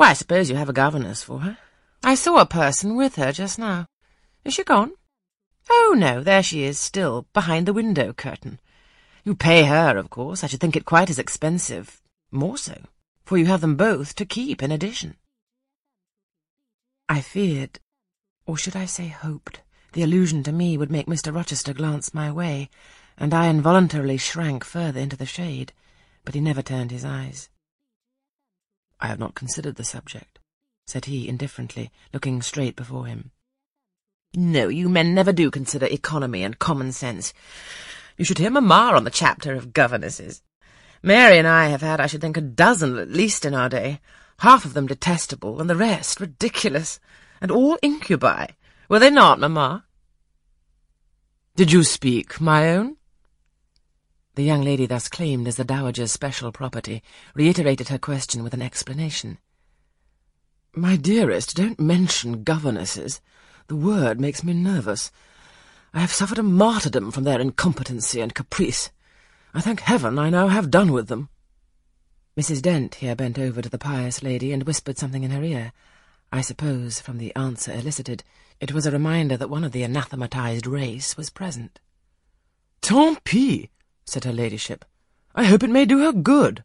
Why, I suppose you have a governess for her. I saw a person with her just now. Is she gone? Oh, no, there she is, still, behind the window curtain. You pay her, of course. I should think it quite as expensive. More so, for you have them both to keep in addition. I feared, or should I say hoped, the allusion to me would make Mr. Rochester glance my way, and I involuntarily shrank further into the shade, but he never turned his eyes. I have not considered the subject, said he indifferently, looking straight before him. No, you men never do consider economy and common sense. You should hear Mamma on the chapter of governesses. Mary and I have had, I should think, a dozen at least in our day, half of them detestable, and the rest ridiculous, and all incubi. Were they not, Mamma? Did you speak, my own? The young lady thus claimed as the Dowager's special property reiterated her question with an explanation. My dearest, don't mention governesses. The word makes me nervous. I have suffered a martyrdom from their incompetency and caprice. I thank heaven I now have done with them. Mrs. Dent here bent over to the pious lady and whispered something in her ear. I suppose, from the answer elicited, it was a reminder that one of the anathematized race was present. Tant pis, said her ladyship. I hope it may do her good.